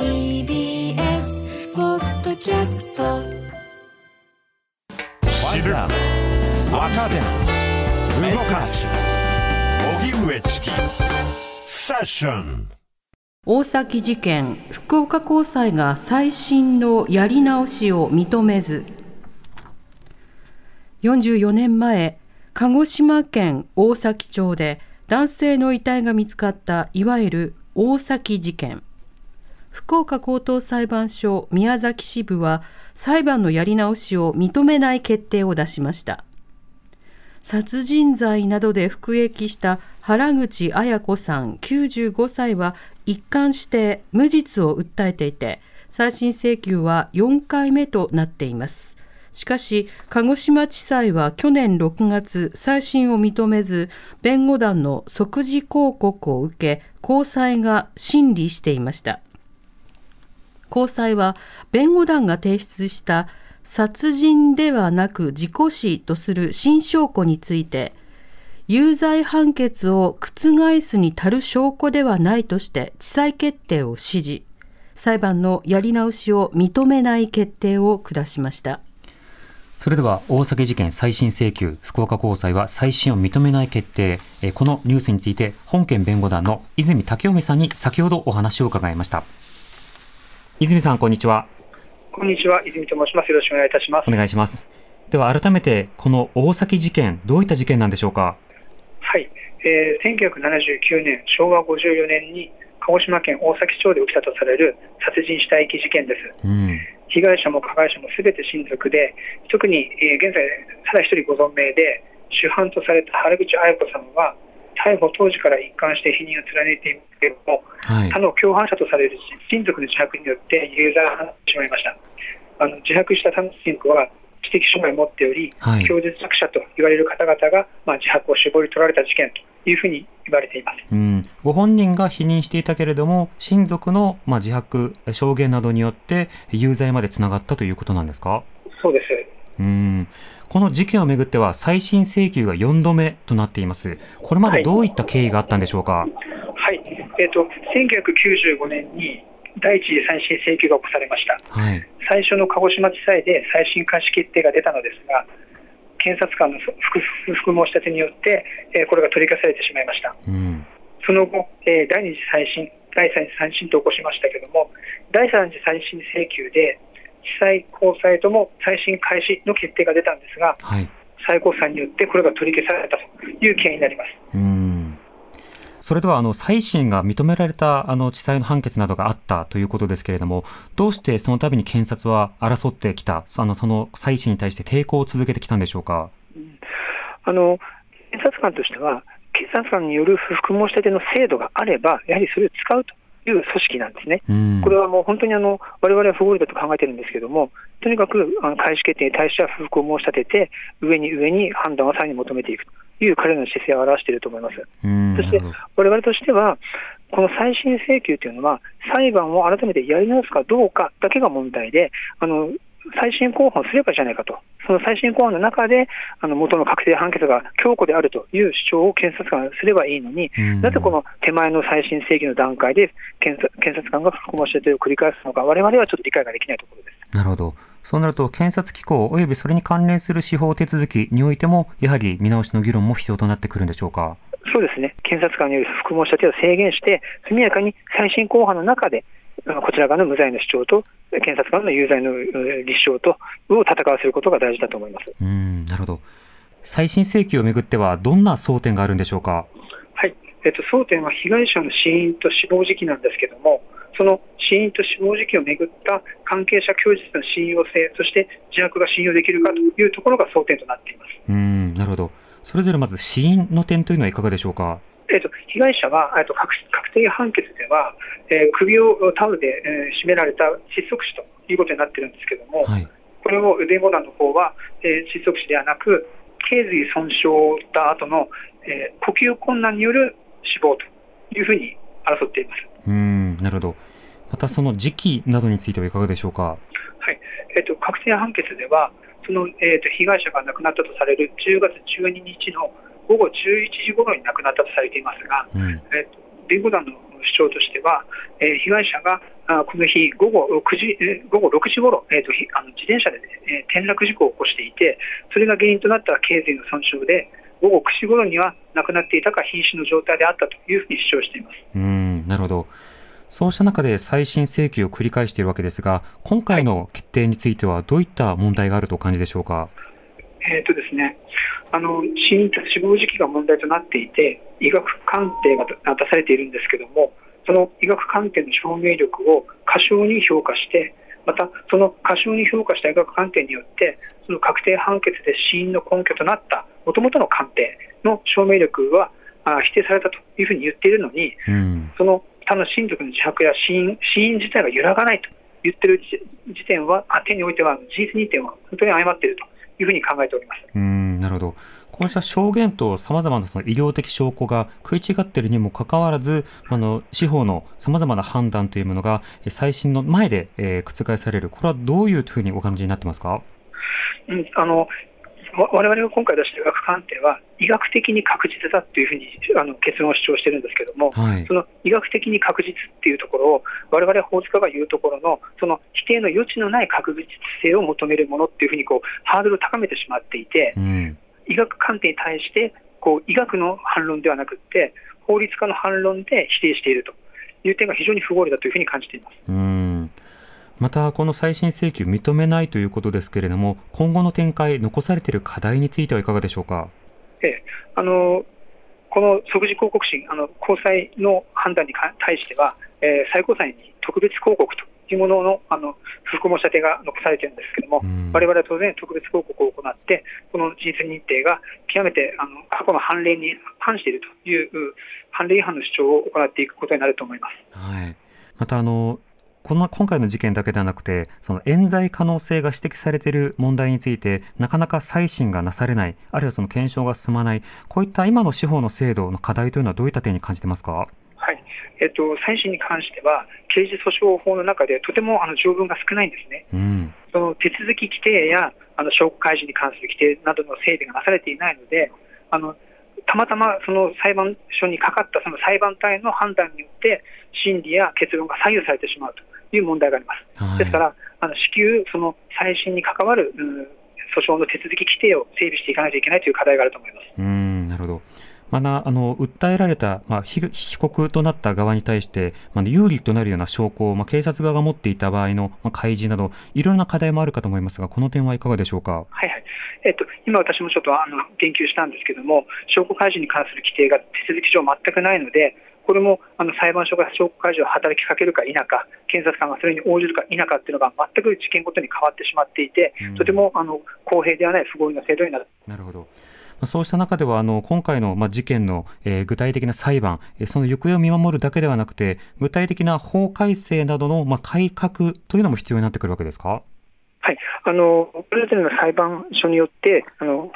TBS ポッドキャスト。知る。若手動かす。荻上チキ。セッション。大崎事件福岡高裁が再審のやり直しを認めず。44年前鹿児島県大崎町で男性の遺体が見つかったいわゆる大崎事件福岡高等裁判所宮崎支部は裁判のやり直しを認めない決定を出しました。殺人罪などで服役した原口綾子さん95歳は一貫して無実を訴えていて再審請求は4回目となっています。しかし鹿児島地裁は去年6月再審を認めず弁護団の即時抗告を受け高裁が審理していました。高裁は弁護団が提出した殺人ではなく事故死とする新証拠について有罪判決を覆すに足る証拠ではないとして地裁決定を支持裁判のやり直しを認めない決定を下しました。それでは大崎事件再審請求福岡高裁は再審を認めない決定。このニュースについて本件弁護団の泉武臣さんに先ほどお話を伺いました。泉さんこんにちはこんにちは、泉と申します。よろしくお願いいたします。お願いします。では改めて、この大崎事件、どういった事件なんでしょうか？はい、えー、1979年、昭和54年に鹿児島県大崎町で起きたとされる殺人死体遺棄事件です。うん、被害者も加害者もすべて親族で、特に、えー、現在、ただ一人ご存命で、主犯とされた原口彩子さんは、逮捕当時から一貫して否認を貫いていますけれども、はい、他の共犯者とされる親族の自白によって有罪を放ってしまいました。あの自白した他の親族は知的障害を持っており、はい、供述作者と言われる方々が、まあ、自白を絞り取られた事件というふうに言われています、うん、ご本人が否認していたけれども、親族の、まあ、自白、証言などによって、有罪までつながったということなんですか？そうです。うんこの事件をめぐっては、再審請求が4度目となっています、これまでどういった経緯があったんでしょうか？はい、はい、えーと、1995年に第一次再審請求が起こされました、はい、最初の鹿児島地裁で再審開始決定が出たのですが、検察官の複合申し立てによって、えー、これが取り消されてしまいました。うん、その後、えー、第二次再審、第三次再審と起こしましたけれども、第三次再審請求で、地裁、高裁とも再審開始の決定が出たんですが、はい、最高裁によってこれが取り消されたという経緯になります。うんそれではあの再審が認められたあの地裁の判決などがあったということですけれども、どうしてその度に検察は争ってきた、あのその再審に対して抵抗を続けてきたんでしょうか？あの検察官としては、検察官による不服申し立ての制度があれば、やはりそれを使うという組織なんですね。これはもう本当にあの我々は不合理だと考えてるんですけれども、とにかくあの開始決定に対しては不服を申し立てて、上に上に判断をさらに求めていくという彼の姿勢を表していると思います。そして我々としては、この再審請求というのは、裁判を改めてやり直すかどうかだけが問題で、あの再審公判すればいいじゃないかと、その再審公判の中で、あの元の確定判決が強固であるという主張を検察官がすればいいのに、なぜこの手前の再審請求の段階で検察官が不公申し立てを繰り返すのか、われわれはちょっと理解ができないところです。なるほど。そうなると、検察機構及びそれに関連する司法手続きにおいても、やはり見直しの議論も必要となってくるんでしょうか？そうですね、検察官による不公申し立てを制限して、速やかに再審公判の中で、こちら側の無罪の主張と、検察官の有罪の立証とを戦わせることが大事だと思います。うんなるほど、再審請求をめぐっては、どんな争点があるんでしょうか？はい、えっと、争点は被害者の死因と死亡時期なんですけれども、その死因と死亡時期をめぐった関係者供述の信用性、そして自白が信用できるかというところが争点となっています。うんなるほど、それぞれまず死因の点というのはいかがでしょうか？えーと、被害者は、えーと、確定判決では、えー、首をタオルで、えー、絞められた窒息死ということになってるんですけども、はい、これを弁護団の方は、えー、窒息死ではなく、頸髄損傷を負った後の、えー、呼吸困難による死亡というふうに争っていますうんなるほど、またその時期などについてはいかがでしょうか？はいえーと、確定判決では、その、えーと、被害者が亡くなったとされる10月12日の午後11時頃に亡くなったとされていますが、うん、えーと、弁護団の主張としては、えー、被害者があこの日午後6時、えー、午後6時ごろ、えーと、あの自転車で、ね、えー、転落事故を起こしていて、それが原因となった頸髄の損傷で、午後9時ごろには亡くなっていたか瀕死の状態であったというふうに主張しています。うんなるほどそうした中で再審請求を繰り返しているわけですが、今回の決定についてはどういった問題があるとお感じでしょうか？えーとですね、あの死因死亡時期が問題となっていて、医学鑑定が出されているんですけれども、その医学鑑定の証明力を過小に評価して、またその過小に評価した医学鑑定によって、その確定判決で死因の根拠となったもともとの鑑定の証明力はあ否定されたというふうに言っているのに、うん、その他の親族の自白や死因死因自体が揺らがないと言っている時点は、点においては事実認定は本当に誤っているというふうに考えております。うんなるほどこうした証言とさまざまなその医療的証拠が食い違っているにもかかわらず、あの司法のさまざまな判断というものが最新の前で、えー、覆される、これはどういうふうにお感じになってますか？うん、あの我々が今回出した医学鑑定は、医学的に確実だというふうにあの結論を主張してるんですけれども、はい、その医学的に確実っていうところを、我々法律家が言うところの、その否定の余地のない確実性を求めるものっていうふうにこうハードルを高めてしまっていて、うん、医学鑑定に対してこう医学の反論ではなくて、法律家の反論で否定しているという点が非常に不合理だというふうに感じています。うんまた、この再審請求認めないということですけれども、今後の展開、残されている課題についてはいかがでしょうか？ええ、あのこの即時広告審、あの高裁の判断に対しては、えー、最高裁に特別広告というもののあの不服申し立てが残されているんですけれども、われわれは当然、特別広告を行って、この事実認定が極めてあの過去の判例に反しているという判例違反の主張を行っていくことになると思います。はい、またあのこの今回の事件だけではなくて、その冤罪可能性が指摘されている問題について、なかなか再審がなされない、あるいはその検証が進まない、こういった今の司法の制度の課題というのは、どういった点に感じてますか？はいえっと、再審に関しては、刑事訴訟法の中でとてもあの条文が少ないんですね。うん、その手続き規定やあの証拠開示に関する規定などの整備がなされていないので、あのたまたまその裁判所にかかったその裁判体の判断によって、審理や結論が左右されてしまうという問題があります。はい、ですから、あの至急、その再審に関わる、うん、訴訟の手続き規定を整備していかないといけないという課題があると思います。うんなるほどまだあの訴えられた、まあ、被告となった側に対して、まあ、有利となるような証拠を、まあ、警察側が持っていた場合の、まあ、開示など、いろいろな課題もあるかと思いますが、この点はいかがでしょうか？はいはいえっと、今、私もちょっとあの言及したんですけれども、証拠開示に関する規定が手続き上全くないので、これもあの裁判所が証拠開示を働きかけるか否か、検察官がそれに応じるか否かっていうのが全く事件ごとに変わってしまっていて、とてもあの公平ではない不合理な制度になる。なるほど。そうした中では、あの、今回の、まあ、事件の、えー、具体的な裁判、えー、その行方を見守るだけではなくて、具体的な法改正などの、まあ、改革というのも必要になってくるわけですか？はい、あのそれぞれの裁判所によってあの、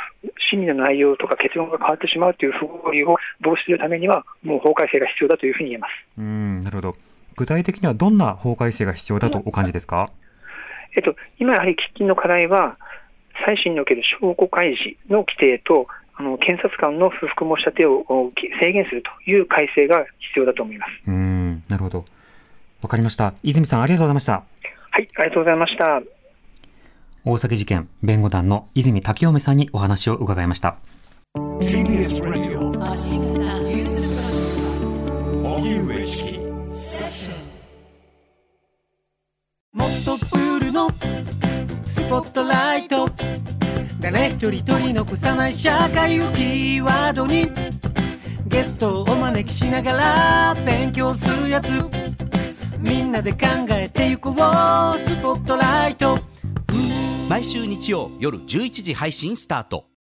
審理の内容とか結論が変わってしまうという不合理を防止するためには、もう法改正が必要だというふうに言えますうんなるほど、具体的にはどんな法改正が必要だとお感じですか、えっと、今やはり喫緊の課題は、再審における証拠開示の規定と、あの検察官の不服申し立てを制限するという改正が必要だと思いますうんなるほど。わかりました。泉さん、ありがとうございました。はい、ありがとうございました。大崎事件弁護団の泉滝臣さんにお話を伺いました。TBS Radio もっとプールのスポットライト。誰一人取り残さない社会をキーワードに。ゲストをお招きしながら勉強するやつ。みんなで考えてゆこうスポットライト毎週日曜夜11時配信スタート。